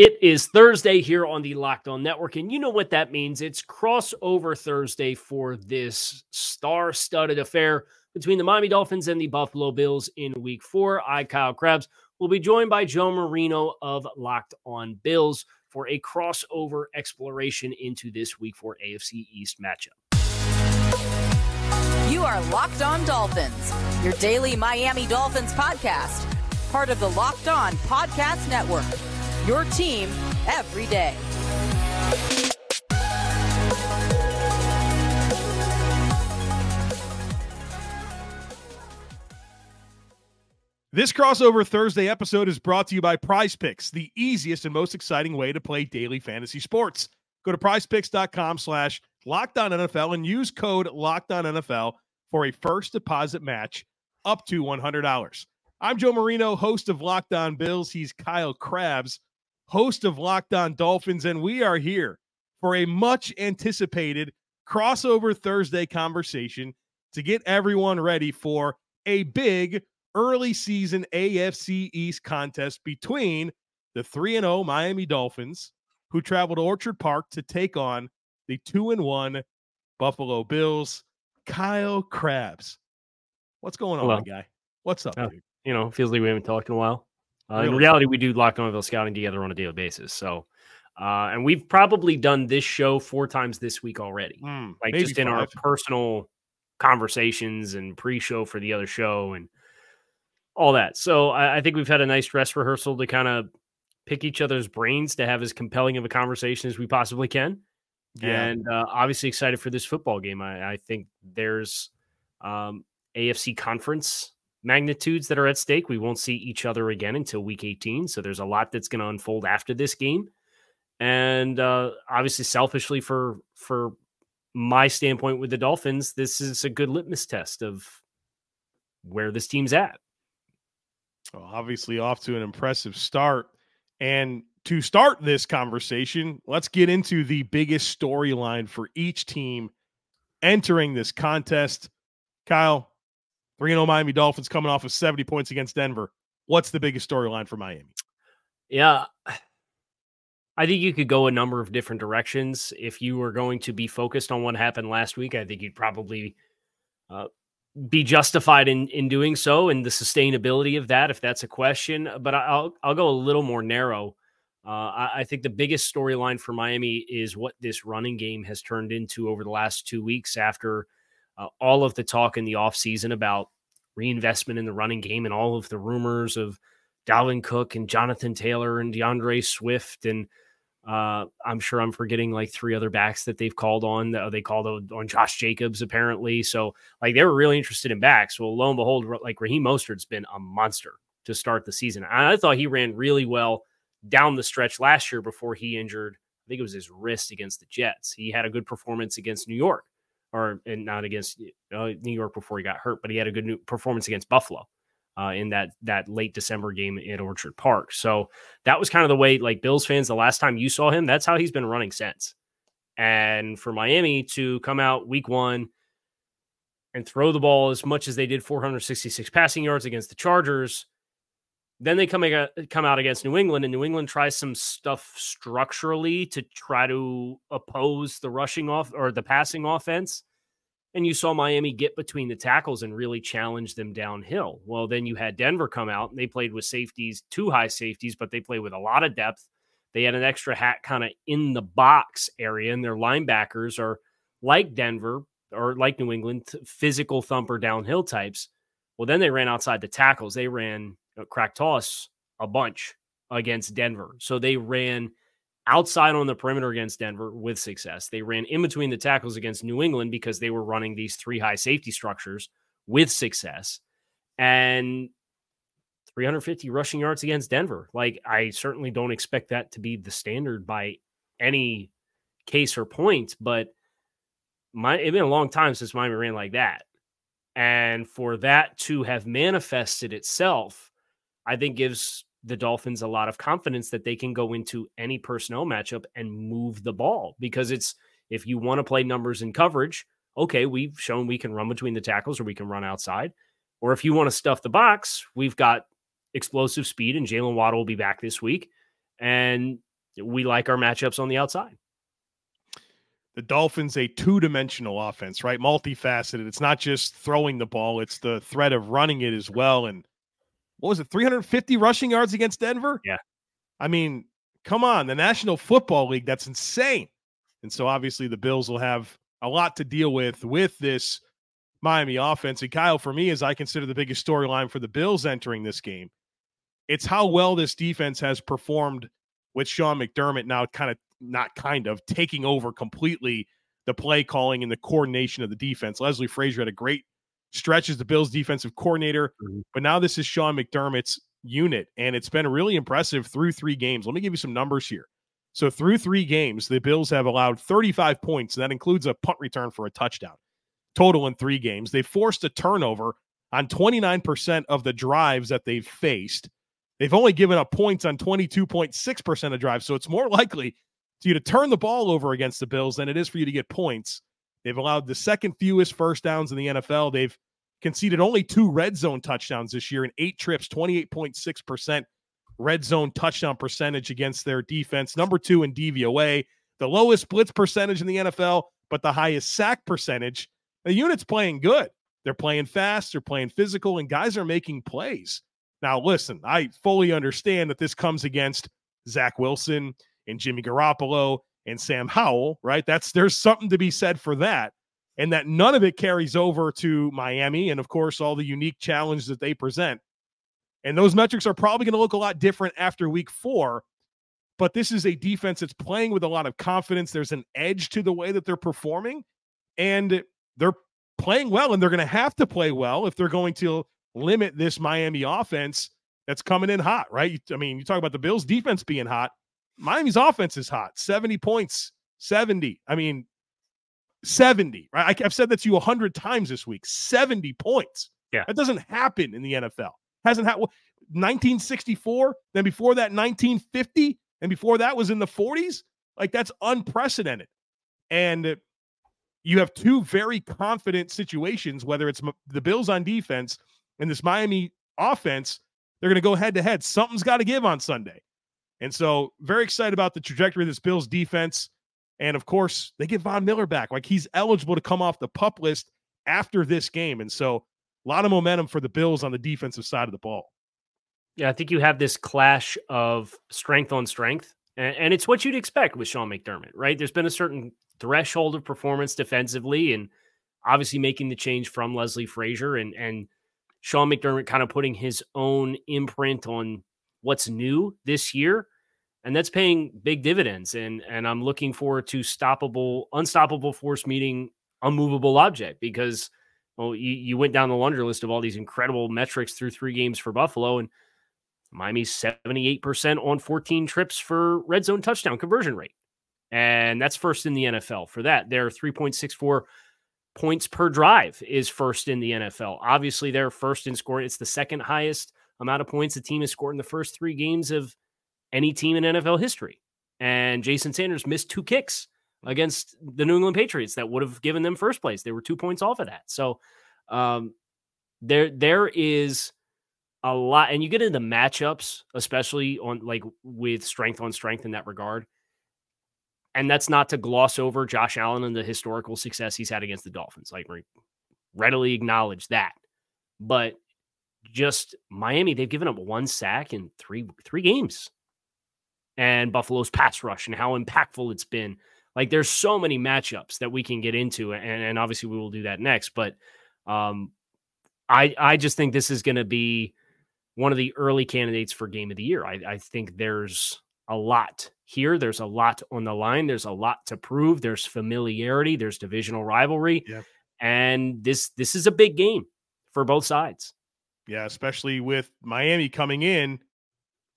It is Thursday here on the Locked On Network, and you know what that means. It's crossover Thursday for this star studded affair between the Miami Dolphins and the Buffalo Bills in week four. I, Kyle Crabbs, will be joined by Joe Marino of Locked On Bills for a crossover exploration into this week four AFC East matchup. You are Locked On Dolphins, your daily Miami Dolphins podcast, part of the Locked On Podcast Network your team every day. This crossover Thursday episode is brought to you by Prize Picks, the easiest and most exciting way to play daily fantasy sports. Go to prizepicks.com slash locked on NFL and use code NFL for a first deposit match up to $100. I'm Joe Marino, host of Locked On Bills. He's Kyle Crabbs, host of Locked On Dolphins, and we are here for a much anticipated crossover Thursday conversation to get everyone ready for a big early season AFC East contest between the 3 and 0 Miami Dolphins who traveled to Orchard Park to take on the 2 and 1 Buffalo Bills. Kyle Crabbs. What's going on, Hello. guy? What's up, uh, You know, feels like we haven't talked in a while. Uh, really? In reality, we do Locked On scouting together on a daily basis. So, uh, and we've probably done this show four times this week already, mm, like just in five. our personal conversations and pre-show for the other show and all that. So I, I think we've had a nice dress rehearsal to kind of pick each other's brains to have as compelling of a conversation as we possibly can. Yeah. And uh, obviously excited for this football game. I, I think there's um, AFC conference magnitudes that are at stake. We won't see each other again until week 18. So there's a lot that's going to unfold after this game. And uh, obviously, selfishly for for my standpoint with the Dolphins, this is a good litmus test of where this team's at. Well, obviously, off to an impressive start. And to start this conversation, let's get into the biggest storyline for each team entering this contest. Kyle, 3 0 Miami Dolphins coming off of 70 points against Denver. What's the biggest storyline for Miami? Yeah. I think you could go a number of different directions. If you were going to be focused on what happened last week, I think you'd probably uh, be justified in in doing so and the sustainability of that, if that's a question. But I'll I'll go a little more narrow. Uh, I, I think the biggest storyline for Miami is what this running game has turned into over the last two weeks after – uh, all of the talk in the offseason about reinvestment in the running game and all of the rumors of Dalvin Cook and Jonathan Taylor and D'Andre Swift and uh, I'm sure I'm forgetting like three other backs that they've called on. Uh, they called on Josh Jacobs apparently. So like they were really interested in backs. Well, lo and behold, like Raheem Mostert's been a monster to start the season. I thought he ran really well down the stretch last year before he injured. I think it was his wrist against the Jets. He had a good performance against New York or not against uh, New York before he got hurt, but he had a good performance against Buffalo uh, in that that late December game at Orchard Park. So that was kind of the way, like Bills fans, the last time you saw him, that's how he's been running since. And for Miami to come out week one and throw the ball as much as they did 466 passing yards against the Chargers. Then they come, come out against New England, and New England tries some stuff structurally to try to oppose the rushing off or the passing offense. And you saw Miami get between the tackles and really challenge them downhill. Well, then you had Denver come out and they played with safeties, two high safeties, but they played with a lot of depth. They had an extra hat kind of in the box area, and their linebackers are like Denver or like New England, physical thumper downhill types. Well, then they ran outside the tackles. They ran Uh, crack toss a bunch against Denver. So they ran outside on the perimeter against Denver with success. They ran in between the tackles against New England because they were running these three high safety structures with success. And 350 rushing yards against Denver. Like, I certainly don't expect that to be the standard by any case or point, but my it's been a long time since Miami ran like that. And for that to have manifested itself I think gives the Dolphins a lot of confidence that they can go into any personnel matchup and move the ball because it's if you want to play numbers and coverage, okay, we've shown we can run between the tackles or we can run outside. Or if you want to stuff the box, we've got explosive speed and Jaylen Waddle will be back this week. And we like our matchups on the outside. The Dolphins, a two dimensional offense, right? Multifaceted. It's not just throwing the ball, it's the threat of running it as well. And what was it, 350 rushing yards against Denver? Yeah. I mean, come on, the National Football League, that's insane. And so obviously the Bills will have a lot to deal with with this Miami offense. And Kyle, for me, as I consider the biggest storyline for the Bills entering this game, it's how well this defense has performed with Sean McDermott now kind of not kind of taking over completely the play calling and the coordination of the defense. Leslie Frazier had a great stretch as the Bills defensive coordinator, mm-hmm. but now this is Sean McDermott's unit, and it's been really impressive through three games. Let me give you some numbers here. So through three games, the Bills have allowed 35 points, and that includes a punt return for a touchdown total in three games. They forced a turnover on 29% of the drives that they've faced. They've only given up points on 22.6% of drives. So it's more likely for you to turn the ball over against the Bills than it is for you to get points. They've allowed the second fewest first downs in the NFL. They've conceded only two red zone touchdowns this year in eight trips, 28.6% red zone touchdown percentage against their defense. Number two in DVOA, the lowest blitz percentage in the NFL, but the highest sack percentage. The unit's playing good. They're playing fast, they're playing physical, and guys are making plays. Now, listen, I fully understand that this comes against Zach Wilson and Jimmy Garoppolo and Sam Howell, right? That's there's something to be said for that. And that none of it carries over to Miami and, of course, all the unique challenges that they present. And those metrics are probably going to look a lot different after week four. But this is a defense that's playing with a lot of confidence. There's an edge to the way that they're performing. And they're playing well and they're going to have to play well if they're going to limit this Miami offense that's coming in hot, right? I mean, you talk about the Bills defense being hot. Miami's offense is hot. 70 points, 70. I mean, 70, right? I've said that to you 100 times this week. 70 points. Yeah. That doesn't happen in the NFL. Hasn't happened. 1964, then before that 1950, and before that was in the 40s. Like that's unprecedented. And you have two very confident situations, whether it's the Bills on defense and this Miami offense, they're going to go head to head. Something's got to give on Sunday. And so, very excited about the trajectory of this Bills defense. And of course, they get Von Miller back. Like he's eligible to come off the pup list after this game. And so, a lot of momentum for the Bills on the defensive side of the ball. Yeah, I think you have this clash of strength on strength. And, it's what you'd expect with Sean McDermott, right? There's been a certain threshold of performance defensively, and obviously making the change from Leslie Frazier and and Sean McDermott kind of putting his own imprint on what's new this year, and that's paying big dividends. And and I'm looking forward to stoppable, unstoppable force meeting unmovable object because well, you, you went down the laundry list of all these incredible metrics through three games for Buffalo, and Miami's 78% on 14 trips for red zone touchdown conversion rate and that's first in the NFL for that. They're 3.64 points per drive is first in the NFL. Obviously, they're first in scoring. It's the second highest amount of points the team has scored in the first three games of any team in NFL history. And Jason Sanders missed two kicks against the New England Patriots that would have given them first place. They were two points off of that. So um, there there is a lot, and you get into matchups, especially on like with strength on strength in that regard. And that's not to gloss over Josh Allen and the historical success he's had against the Dolphins. Like, readily acknowledge that. But just Miami, they've given up one sack in three three games. And Buffalo's pass rush and how impactful it's been. Like, there's so many matchups that we can get into, and, and obviously we will do that next. But um, I I just think this is going to be one of the early candidates for game of the year. I, I think there's a lot here. There's a lot on the line. There's a lot to prove. There's familiarity. There's divisional rivalry, yeah. and this this is a big game for both sides. Yeah, especially with Miami coming in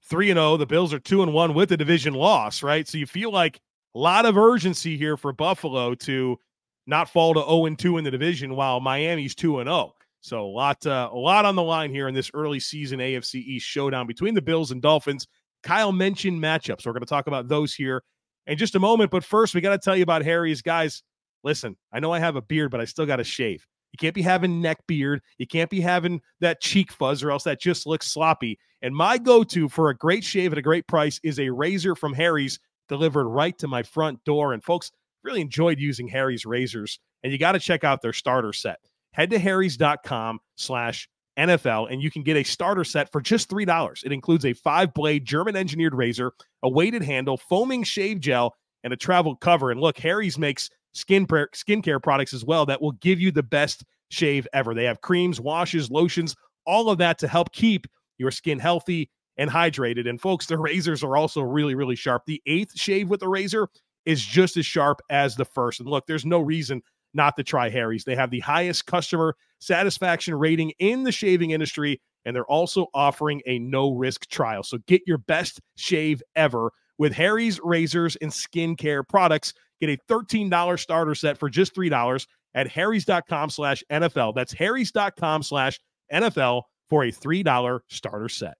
three and zero. Oh, the Bills are two and one with a division loss, right? So you feel like a lot of urgency here for Buffalo to not fall to 0 and 2 in the division, while Miami's two and zero. So a lot, uh, a lot on the line here in this early season AFC East showdown between the Bills and Dolphins. Kyle mentioned matchups. We're going to talk about those here in just a moment. But first, we got to tell you about Harry's. Guys, listen, I know I have a beard, but I still got to shave. You can't be having neck beard. You can't be having that cheek fuzz, or else that just looks sloppy. And my go to for a great shave at a great price is a razor from Harry's delivered right to my front door. And folks, really enjoyed using Harry's razors. And you got to check out their starter set. Head to harrys.com slash NFL, and you can get a starter set for just $3. It includes a five blade German engineered razor, a weighted handle, foaming shave gel, and a travel cover. And look, Harry's makes skin skincare products as well that will give you the best shave ever. They have creams, washes, lotions, all of that to help keep your skin healthy and hydrated. And folks, the razors are also really, really sharp. The eighth shave with the razor is just as sharp as the first. And look, there's no reason not to try Harry's. They have the highest customer satisfaction rating in the shaving industry, and they're also offering a no risk trial. So get your best shave ever with Harry's razors and skincare products. Get a $13 starter set for just $3 at harrys.com slash NFL. That's harrys.com slash NFL for a $3 starter set.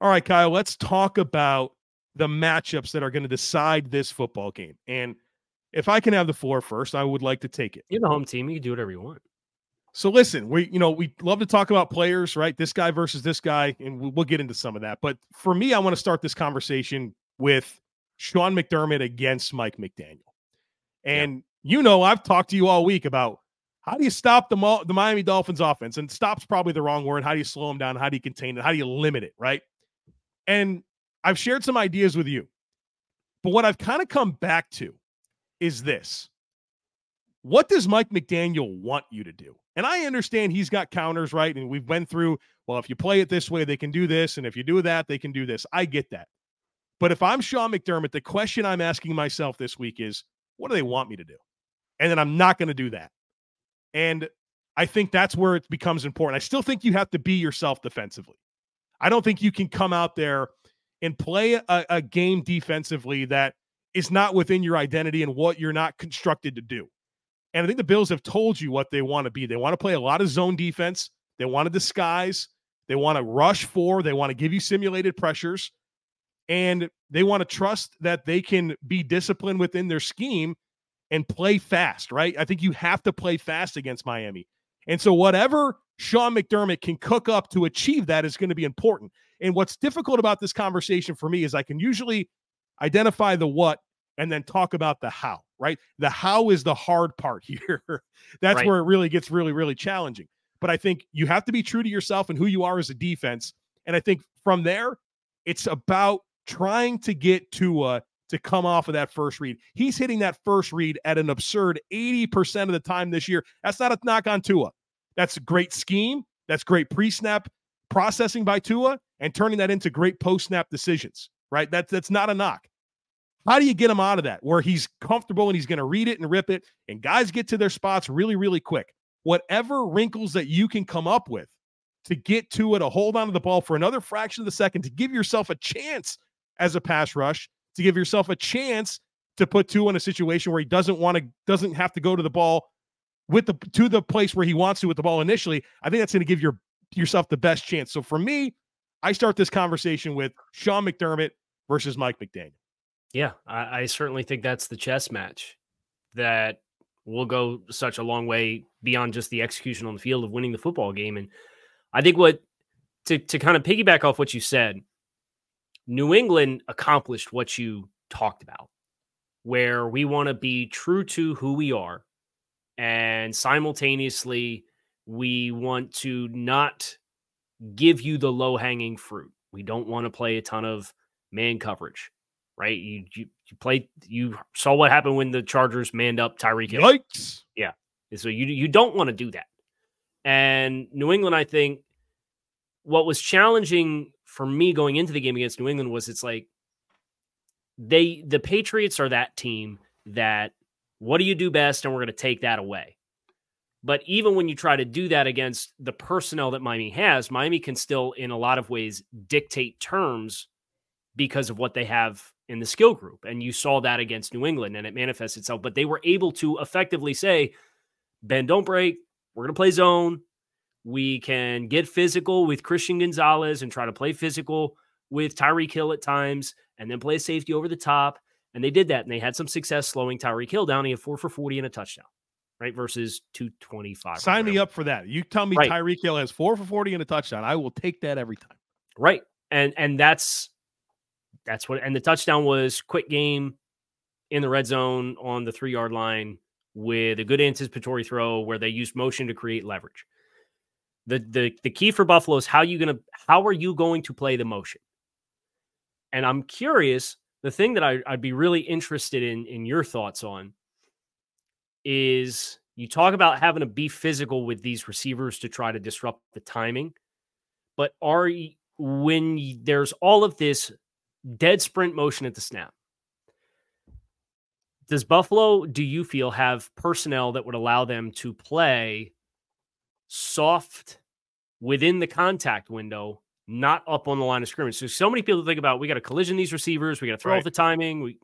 All right, Kyle, let's talk about the matchups that are going to decide this football game. And if I can have the floor first, I would like to take it. You're the home team. You can do whatever you want. So listen, we you know we love to talk about players, right? This guy versus this guy, and we'll get into some of that. But for me, I want to start this conversation with Sean McDermott against Mike McDaniel. And yeah. you know, I've talked to you all week about how do you stop the the Miami Dolphins offense? And stop's probably the wrong word. How do you slow them down? How do you contain it? How do you limit it? Right? And I've shared some ideas with you, but what I've kind of come back to is this: What does Mike McDaniel want you to do? And I understand he's got counters, right? And we've went through, well, if you play it this way, they can do this. And if you do that, they can do this. I get that. But if I'm Sean McDermott, the question I'm asking myself this week is, what do they want me to do? And then I'm not going to do that. And I think that's where it becomes important. I still think you have to be yourself defensively. I don't think you can come out there and play a, a game defensively that is not within your identity and what you're not constructed to do. And I think the Bills have told you what they want to be. They want to play a lot of zone defense. They want to disguise. They want to rush for. They want to give you simulated pressures. And they want to trust that they can be disciplined within their scheme and play fast, right? I think you have to play fast against Miami. And so, whatever Sean McDermott can cook up to achieve that is going to be important. And what's difficult about this conversation for me is I can usually identify the what and then talk about the how, right? The how is the hard part here. That's right. where it really gets really, really challenging. But I think you have to be true to yourself and who you are as a defense. And I think from there, it's about trying to get Tua to come off of that first read. He's hitting that first read at an absurd 80% of the time this year. That's not a knock on Tua. That's a great scheme. That's great pre snap processing by Tua and turning that into great post snap decisions, right? That's, that's not a knock. How do you get him out of that where he's comfortable and he's going to read it and rip it and guys get to their spots really, really quick? Whatever wrinkles that you can come up with to get to it, to hold on to the ball for another fraction of the second, to give yourself a chance as a pass rush, to give yourself a chance to put two in a situation where he doesn't want to, doesn't have to go to the ball with the to the place where he wants to with the ball initially. I think that's going to give your yourself the best chance. So for me, I start this conversation with Sean McDermott versus Mike McDaniel. Yeah, I, I, certainly think that's the chess match that will go such a long way beyond just the execution on the field of winning the football game. And I think what to to kind of piggyback off what you said, New England accomplished what you talked about, where we want to be true to who we are, and simultaneously we want to not give you the low hanging fruit. We don't want to play a ton of man coverage right? You you, you played you saw what happened when the Chargers manned up Tyreek Hill. Yikes. Yeah. So you you don't want to do that. And New England, I think what was challenging for me going into the game against New England was it's like they the Patriots are that team that what do you do best and we're going to take that away. But even when you try to do that against the personnel that Miami has, Miami can still in a lot of ways dictate terms because of what they have in the skill group. And you saw that against New England and it manifests itself. But they were able to effectively say, Ben, don't break. We're going to play zone. We can get physical with Christian Gonzalez and try to play physical with Tyreek Hill at times and then play safety over the top. And they did that and they had some success slowing Tyreek Hill down. He had four for 40 and a touchdown. right? Versus 225. Sign me up for that. You tell me right. Tyreek Hill has four for 40 and a touchdown. I will take that every time. Right. And and that's that's what and the touchdown was quick game in the red zone on the three yard line with a good anticipatory throw where they used motion to create leverage. The the the key for Buffalo is how you gonna how are you going to play the motion? And I'm curious, the thing that I, I'd be really interested in in your thoughts on is you talk about having to be physical with these receivers to try to disrupt the timing, but are when there's all of this dead sprint motion at the snap, does Buffalo, do you feel, have personnel that would allow them to play soft within the contact window, not up on the line of scrimmage? So, so many people think about we got to collision these receivers, we got to throw right. off the timing, we,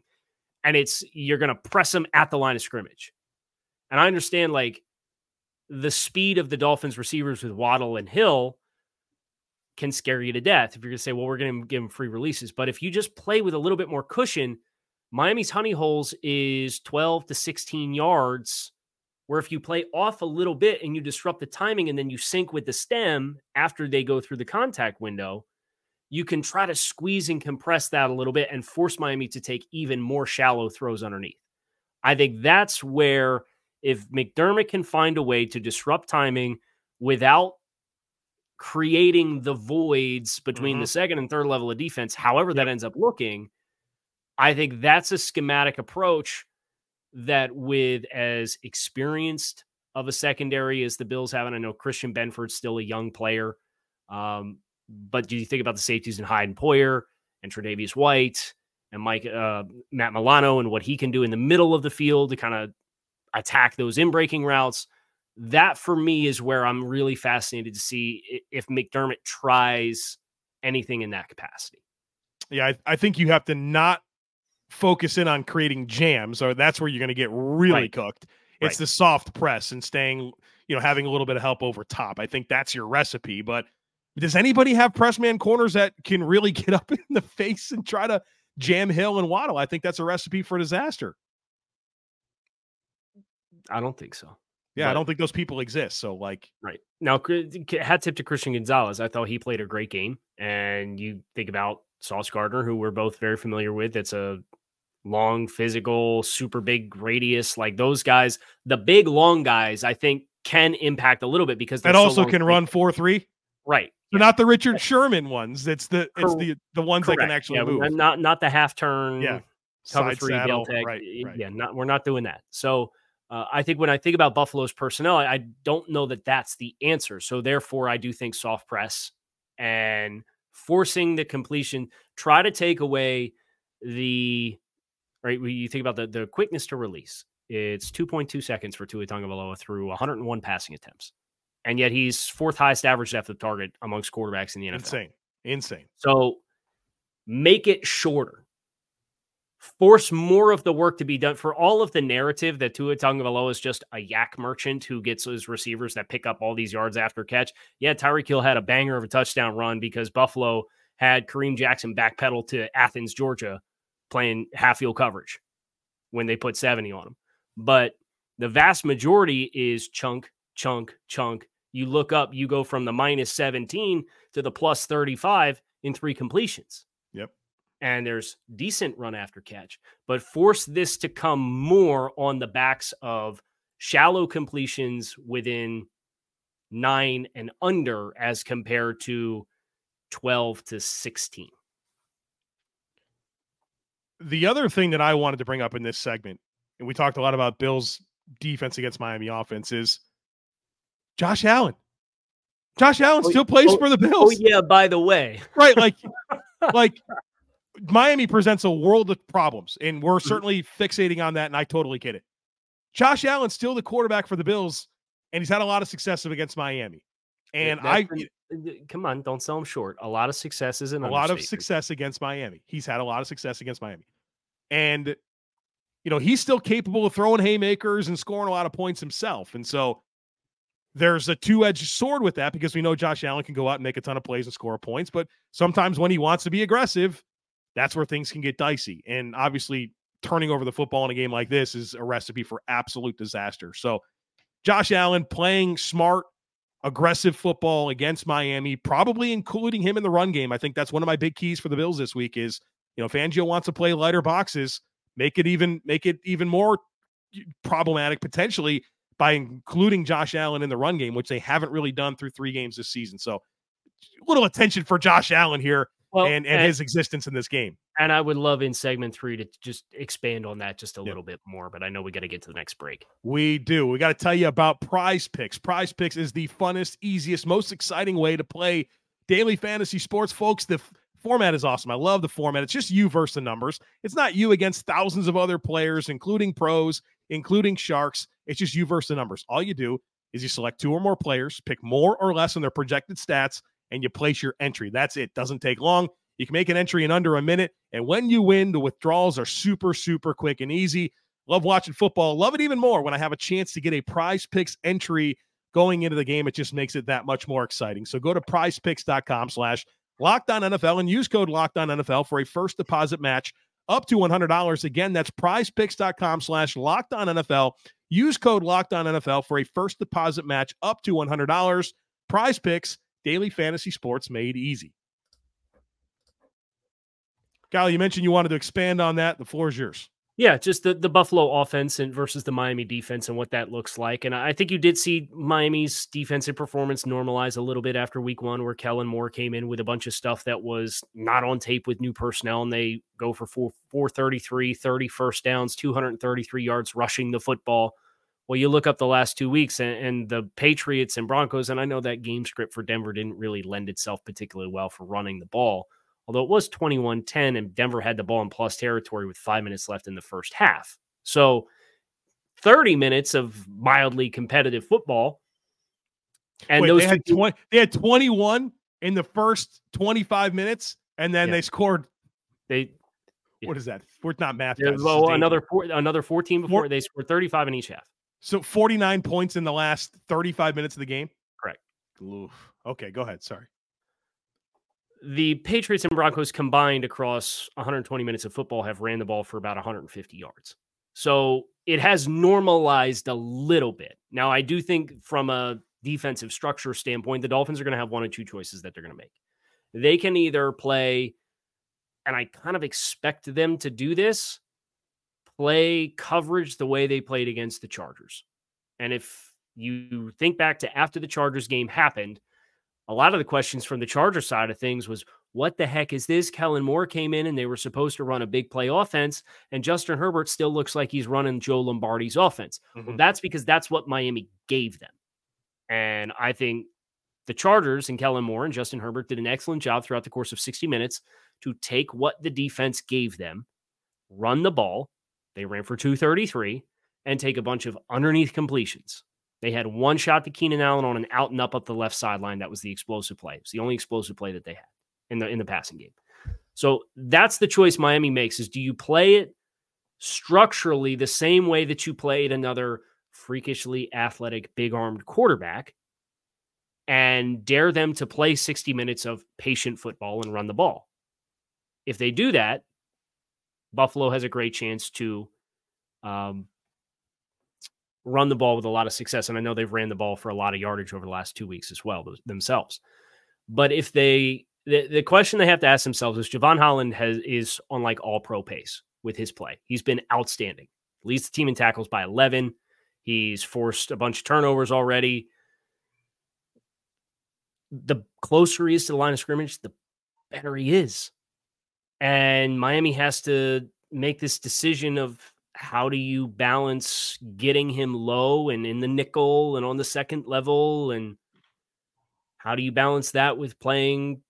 and it's you're going to press them at the line of scrimmage. And I understand like the speed of the Dolphins receivers with Waddle and Hill can scare you to death if you're going to say, well, we're going to give them free releases. But if you just play with a little bit more cushion, Miami's honey holes is 12 to 16 yards. Where if you play off a little bit and you disrupt the timing and then you sync with the stem after they go through the contact window, you can try to squeeze and compress that a little bit and force Miami to take even more shallow throws underneath. I think that's where if McDermott can find a way to disrupt timing without creating the voids between mm-hmm. the second and third level of defense, however that ends up looking, I think that's a schematic approach that, with as experienced of a secondary as the Bills have, and I know Christian Benford's still a young player, um, but do you think about the safeties in Hyde and Poyer and Tre'Davious White and Mike uh, Matt Milano and what he can do in the middle of the field to kind of attack those in breaking routes? That for me is where I'm really fascinated to see if McDermott tries anything in that capacity. Yeah, I, I think you have to not focus in on creating jams, or that's where you're going to get really right. cooked. It's right. the soft press and staying, you know, having a little bit of help over top. I think that's your recipe. But does anybody have press man corners that can really get up in the face and try to jam Hill and Waddle? I think that's a recipe for disaster. I don't think so. Yeah, but, I don't think those people exist. So, like, right now, hat tip to Christian Gonzalez. I thought he played a great game. And you think about Sauce Gardner, who we're both very familiar with. It's a long, physical, super big radius. Like those guys, the big, long guys, I think can impact a little bit because that also so can run four three. Right. They're yeah. not the Richard Sherman ones. It's the it's the the ones Correct. that can actually yeah, move. Not not the half turn. Yeah. Cover Side three saddle. Right, right, Yeah. Not we're not doing that. So. Uh, I think when I think about Buffalo's personnel, I, I don't know that that's the answer. So therefore, I do think soft press and forcing the completion, try to take away the right? When you think about the, the quickness to release, it's 2.2 seconds for Tua Tagovailoa through 101 passing attempts. And yet he's fourth highest average depth of target amongst quarterbacks in the NFL. Insane. Insane. So make it shorter. Force more of the work to be done for all of the narrative that Tua Tagovailoa is just a YAC merchant who gets his receivers that pick up all these yards after catch. Yeah, Tyreek Hill had a banger of a touchdown run because Buffalo had Kareem Jackson backpedal to Athens, Georgia playing half field coverage when they put 70 on them. But the vast majority is chunk, chunk, chunk. You look up, you go from the minus 17 to the plus 35 in three completions. Yep. And there's decent run after catch, but force this to come more on the backs of shallow completions within nine and under as compared to 12 to 16 the other thing that I wanted to bring up in this segment, and we talked a lot about Bills defense against Miami offense, is Josh Allen. Josh Allen oh, still plays oh, for the oh, Bills. Oh yeah, by the way. right, like like Miami presents a world of problems, and we're mm-hmm. certainly fixating on that, and I totally get it. Josh Allen's still the quarterback for the Bills, and he's had a lot of success against Miami. And yeah, I come on, don't sell him short. A lot of successes and a lot of success against Miami. He's had a lot of success against Miami, and you know he's still capable of throwing haymakers and scoring a lot of points himself. And so there's a two-edged sword with that because we know Josh Allen can go out and make a ton of plays and score points, but sometimes when he wants to be aggressive, that's where things can get dicey. And obviously, turning over the football in a game like this is a recipe for absolute disaster. So Josh Allen playing smart, aggressive football against Miami, probably including him in the run game. I think that's one of my big keys for the Bills this week is, you know, Fangio wants to play lighter boxes, make it even make it even more problematic potentially by including Josh Allen in the run game, which they haven't really done through three games this season. So, a little attention for Josh Allen here well, and, and, and, his existence in this game. And I would love in segment three to just expand on that just a little bit more, but I know we got to get to the next break. We do. We got to tell you about Prize Picks. Prize Picks is the funnest, easiest, most exciting way to play daily fantasy sports, folks. The f- format is awesome. I love the format. It's just you versus the numbers. It's not you against thousands of other players, including pros, including sharks. It's just you versus the numbers. All you do is you select two or more players, pick more or less on their projected stats, and you place your entry. That's it. Doesn't take long. You can make an entry in under a minute. And when you win, the withdrawals are super, super quick and easy. Love watching football. Love it even more when I have a chance to get a prize picks entry going into the game. It just makes it that much more exciting. So go to prizepicks.com slash locked on NFL and use code locked on NFL for a first deposit match up to $100. Again, that's prizepicks.com slash locked on NFL. Use code locked on NFL for a first deposit match up to $100. Prize picks, daily fantasy sports made easy. Kyle, you mentioned you wanted to expand on that. The floor is yours. Yeah, just the, the Buffalo offense and versus the Miami defense and what that looks like. And I think you did see Miami's defensive performance normalize a little bit after week one, where Kellen Moore came in with a bunch of stuff that was not on tape with new personnel. And they go for four, 433, 30 first downs, 233 yards rushing the football. Well, you look up the last two weeks and, and the Patriots and Broncos, and I know that game script for Denver didn't really lend itself particularly well for running the ball although it was 21 10 and Denver had the ball in plus territory with five minutes left in the first half. So 30 minutes of mildly competitive football. And Wait, those they had, 20, they had 21 in the first 25 minutes, and then yeah. they scored. They what is that? We're not math. Guys. Well, another four, another 14 before they scored 35 in each half. So 49 points in the last 35 minutes of the game. Correct. Oof. Okay, go ahead. Sorry the Patriots and Broncos combined across 120 minutes of football have ran the ball for about 150 yards. So it has normalized a little bit. Now, I do think from a defensive structure standpoint, the Dolphins are going to have one or two choices that they're going to make. They can either play, and I kind of expect them to do this, play coverage the way they played against the Chargers. And if you think back to after the Chargers game happened, a lot of the questions from the Charger side of things was what the heck is this? Kellen Moore came in and they were supposed to run a big play offense, and Justin Herbert still looks like he's running Joe Lombardi's offense. Mm-hmm. Well, that's because that's what Miami gave them. And I think the Chargers and Kellen Moore and Justin Herbert did an excellent job throughout the course of 60 minutes to take what the defense gave them, run the ball. They ran for 233 and take a bunch of underneath completions. They had one shot to Keenan Allen on an out and up up the left sideline. That was the explosive play. It's the only explosive play that they had in the in the passing game. So that's the choice Miami makes: is do you play it structurally the same way that you played another freakishly athletic, big armed quarterback, and dare them to play 60 minutes of patient football and run the ball? If they do that, Buffalo has a great chance to um, run the ball with a lot of success. And I know they've ran the ball for a lot of yardage over the last two weeks as well themselves. But if they, the, the question they have to ask themselves is Jevon Holland has is on like all pro pace with his play. He's been outstanding. Leads the team in tackles by 11. He's forced a bunch of turnovers already. The closer he is to the line of scrimmage, the better he is. And Miami has to make this decision of how do you balance getting him low and in the nickel and on the second level and how do you balance that with playing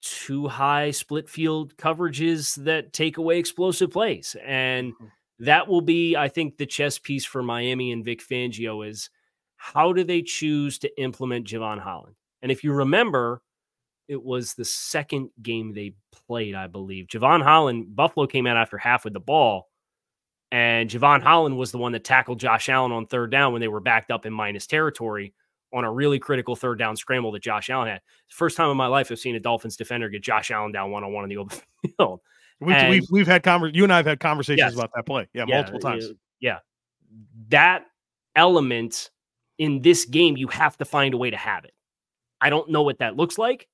too high split field coverages that take away explosive plays and mm-hmm. that will be i think the chess piece for miami and vic fangio is how do they choose to implement Jevon Holland and if you remember it was the second game they played i believe Jevon Holland buffalo came out after half with the ball and Jevon Holland was the one that tackled Josh Allen on third down when they were backed up in minus territory on a really critical third down scramble that Josh Allen had. First time in my life I've seen a Dolphins defender get Josh Allen down one on one in the open field. We, have we've, we've had conver- you and I have had conversations yes. about that play. Yeah, yeah multiple times. Yeah. That element in this game, you have to find a way to have it. I don't know what that looks like,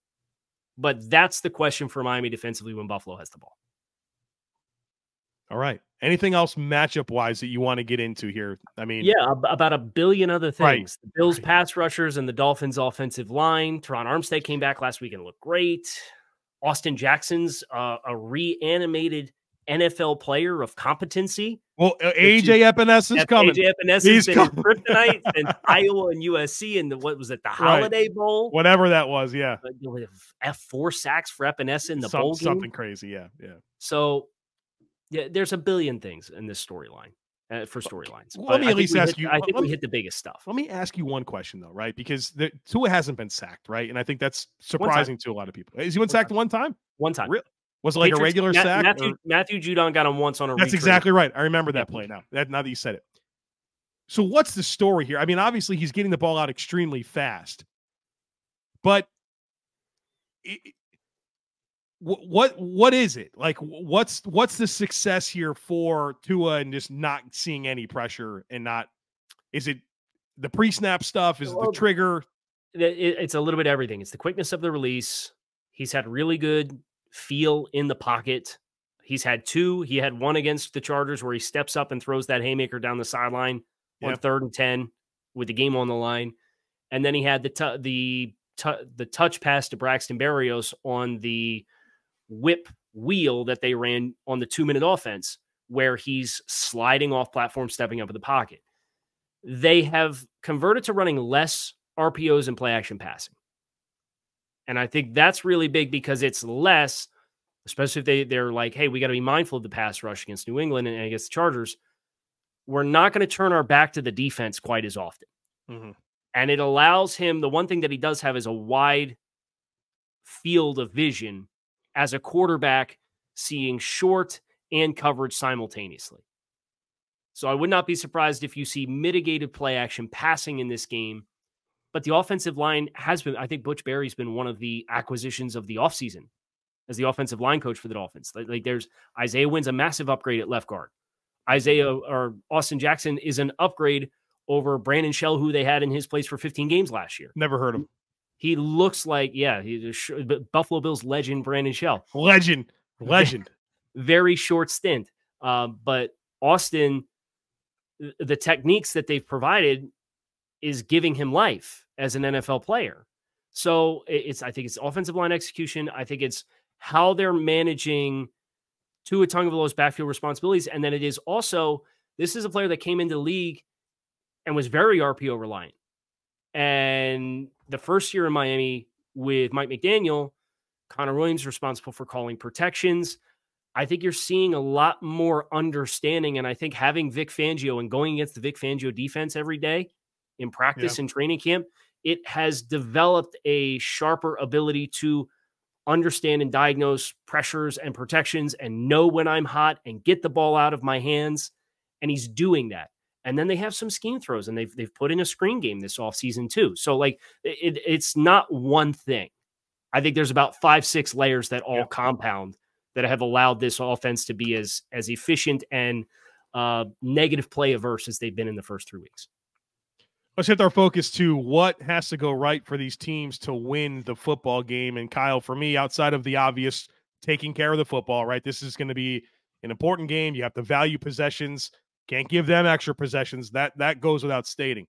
but that's the question for Miami defensively when Buffalo has the ball. All right. Anything else matchup wise that you want to get into here? I mean, yeah, about a billion other things. Right. The Bills Right. pass rushers and the Dolphins offensive line. Terron Armstead came back last week and looked great. Austin Jackson's uh, a reanimated NFL player of competency. well, uh, AJ Epenesa is coming. AJ Epenesa He's has been in coming. kryptonite and Iowa and USC and the, what was it, the Holiday Bowl? Whatever that was, yeah. F four sacks for Epenesa in the Some- bowl game. something crazy, yeah, yeah. So, yeah, there's a billion things in this storyline uh, for storylines. Let me at least ask hit- you- I think let we me- hit the biggest stuff. Let me ask you one question though, right? Because the Tua hasn't been sacked, right? And I think that's surprising to a lot of people. Has he been One sacked time. one time? One time, Really? Was it like a regular Ma- sack? Matthew or- Matthew Judon got him once on a. That's exactly right. I remember that play now. That now that you said it. So what's the story here? I mean, obviously he's getting the ball out extremely fast, but i- i- what what is it like? What's what's the success here for Tua and just not seeing any pressure and not? Is it the pre snap stuff? Is it the trigger? It- it- it's a little bit everything. It's the quickness of the release. He's had really good feel in the pocket. He's had two. He had one against the Chargers where he steps up and throws that haymaker down the sideline on third and ten with the game on the line, and then he had the tu- the tu- the touch pass to Braxton Berrios on the whip wheel that they ran on the two minute offense where he's sliding off platform, stepping up in the pocket. They have converted to running less RPOs and play action passing. And I think that's really big because it's less, especially if they, they're like, hey, we got to be mindful of the pass rush against New England and against the Chargers. We're not going to turn our back to the defense quite as often. Mhm. And it allows him, the one thing that he does have is a wide field of vision as a quarterback, seeing short and coverage simultaneously. So I would not be surprised if you see mitigated play action passing in this game. But the offensive line has been, I think Butch Barry's been one of the acquisitions of the offseason as the offensive line coach for the Dolphins. Like, like there's Isaiah Wynn's a massive upgrade at left guard. Isaiah or Austin Jackson is an upgrade over Brandon Shell, who they had in his place for 15 games last year. Never heard of him. He looks like, yeah, he's a sh- Buffalo Bills legend Brandon Shell. Legend, legend. Very short stint. Um, but Austin, the techniques that they've provided is giving him life as an NFL player. So it's, I think it's offensive line execution. I think it's how they're managing Tua Tagovailoa's backfield responsibilities. And then it is also, this is a player that came into the league and was very RPO reliant. And the first year in Miami with Mike McDaniel, Connor Williams responsible for calling protections. I think you're seeing a lot more understanding. And I think having Vic Fangio and going against the Vic Fangio defense every day in practice and training camp, it has developed a sharper ability to understand and diagnose pressures and protections and know when I'm hot and get the ball out of my hands. And he's doing that. And then they have some scheme throws and they've they've put in a screen game this offseason too. So like it, it's not one thing. I think there's about five, six layers that all Yeah. compound that have allowed this offense to be as as efficient and uh, negative play averse as they've been in the first three weeks. Let's shift our focus to what has to go right for these teams to win the football game. And Kyle, for me, outside of the obvious taking care of the football, right? This is going to be an important game. You have to value possessions. Can't give them extra possessions. That that goes without stating.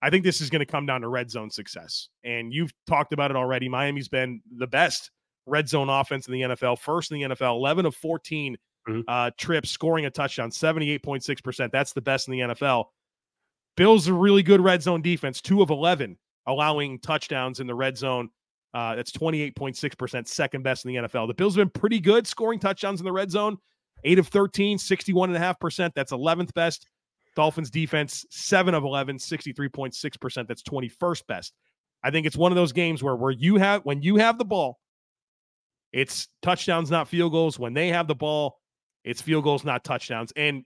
I think this is going to come down to red zone success. And you've talked about it already. Miami's been the best red zone offense in the NFL, first in the NFL, 11 of 14 Mhm. uh, trips, scoring a touchdown, 78.6%. That's the best in the NFL. Bills are really good red zone defense, two of 11 allowing touchdowns in the red zone. Uh, that's 28.6%, second best in the NFL. The Bills have been pretty good scoring touchdowns in the red zone, eight of 13, 61.5%. That's 11th best. Dolphins defense, seven of 11, 63.6%. That's 21st best. I think it's one of those games where, where you have, when you have the ball, it's touchdowns, not field goals. When they have the ball, it's field goals, not touchdowns. And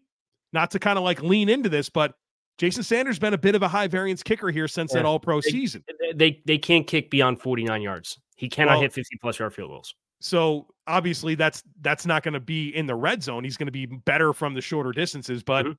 not to kind of like lean into this, but Jason Sanders been a bit of a high variance kicker here since that all pro They- season. They they can't kick beyond 49 yards. He cannot Well- hit 50 plus yard field goals. So obviously that's that's not going to be in the red zone. He's going to be better from the shorter distances, but Mhm.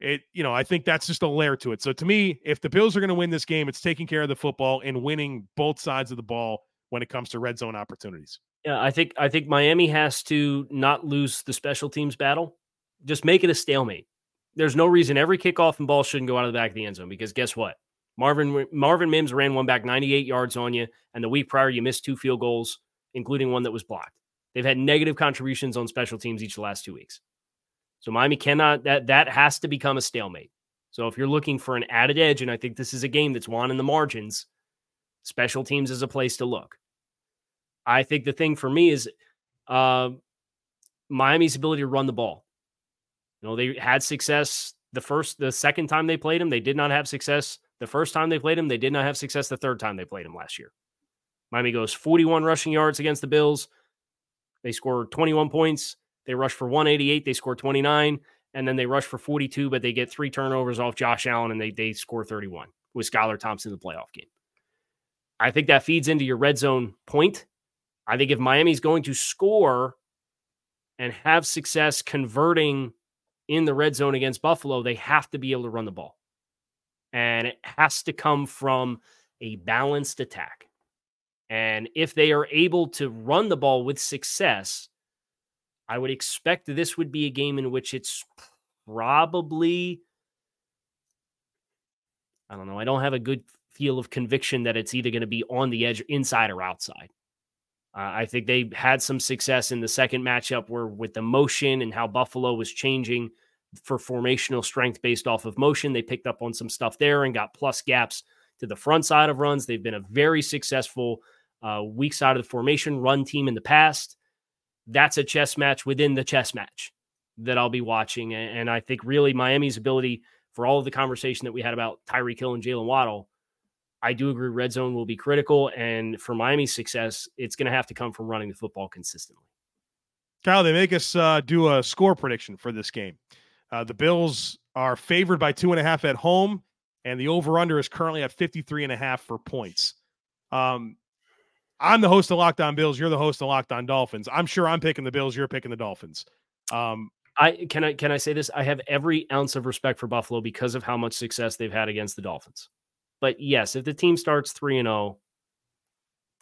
it, you know, I think that's just a layer to it. So to me, if the Bills are going to win this game, it's taking care of the football and winning both sides of the ball when it comes to red zone opportunities. Yeah, I think I think Miami has to not lose the special teams battle. Just make it a stalemate. There's no reason every kickoff and ball shouldn't go out of the back of the end zone because guess what? Marvin Marvin Mims ran one back 98 yards on you, and the week prior you missed two field goals, including one that was blocked. They've had negative contributions on special teams each of the last two weeks. So Miami cannot that that has to become a stalemate. So if you're looking for an added edge, and I think this is a game that's won in the margins, special teams is a place to look. I think the thing for me is uh, Miami's ability to run the ball. You know, they had success the first, the second time they played him. They did not have success the first time they played him. They did not have success the third time they played him last year. Miami goes 41 rushing yards against the Bills. They score 21 points. They rush for 188. They score 29. And then they rush for 42, but they get three turnovers off Josh Allen and they, they score 31 with Skylar Thompson in the playoff game. I think that feeds into your red zone point. I think if Miami's going to score and have success converting in the red zone against Buffalo, they have to be able to run the ball. And it has to come from a balanced attack. And if they are able to run the ball with success, I would expect this would be a game in which it's probably, I don't know, I don't have a good feel of conviction that it's either going to be on the edge, inside or outside. Uh, I think they had some success in the second matchup where, with the motion and how Buffalo was changing for formational strength based off of motion, they picked up on some stuff there and got plus gaps to the front side of runs. They've been a very successful uh, weak side of the formation run team in the past that's a chess match within the chess match that I'll be watching. And I think really Miami's ability for all of the conversation that we had about Tyreek Hill and Jaylen Waddle, I do agree red zone will be critical. And for Miami's success, it's going to have to come from running the football consistently. Kyle, they make us uh, do a score prediction for this game. Uh, the Bills are favored by two and a half at home, and the over under is currently at 53 and a half for points. Um, I'm the host of Locked On Bills. You're the host of Locked On Dolphins. I'm sure I'm picking the Bills. You're picking the Dolphins. Um, I can I can I say this? I have every ounce of respect for Buffalo because of how much success they've had against the Dolphins. But yes, if the team starts three and zero, oh,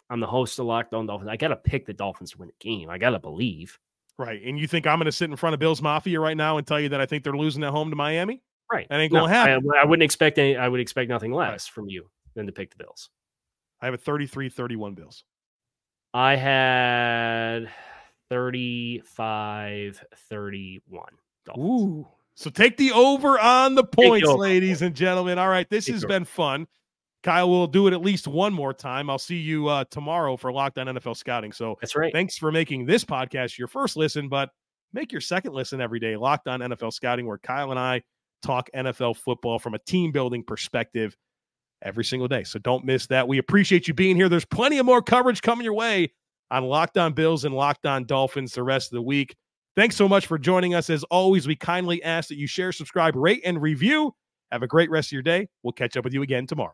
I'm the host of Locked On Dolphins. I got to pick the Dolphins to win the game. I got to believe. Right, and you think I'm going to sit in front of Bills Mafia right now and tell you that I think they're losing at home to Miami? Right, that ain't going to happen. I, I, wouldn't expect any. I would expect nothing less right. from you than to pick the Bills. I have a 33-31 Bills. I had 35 31. Ooh. So take the over on the points, ladies and gentlemen. All right, this take has been fun. Kyle we'll do it at least one more time. I'll see you uh, tomorrow for Locked On NFL Scouting. So that's right. Thanks for making this podcast your first listen, but make your second listen every day. Locked On NFL Scouting, where Kyle and I talk NFL football from a team building perspective every single day. So don't miss that. We appreciate you being here. There's plenty of more coverage coming your way on Locked On Bills and Locked On Dolphins the rest of the week. Thanks so much for joining us. As always, we kindly ask that you share, subscribe, rate, and review. Have a great rest of your day. We'll catch up with you again tomorrow.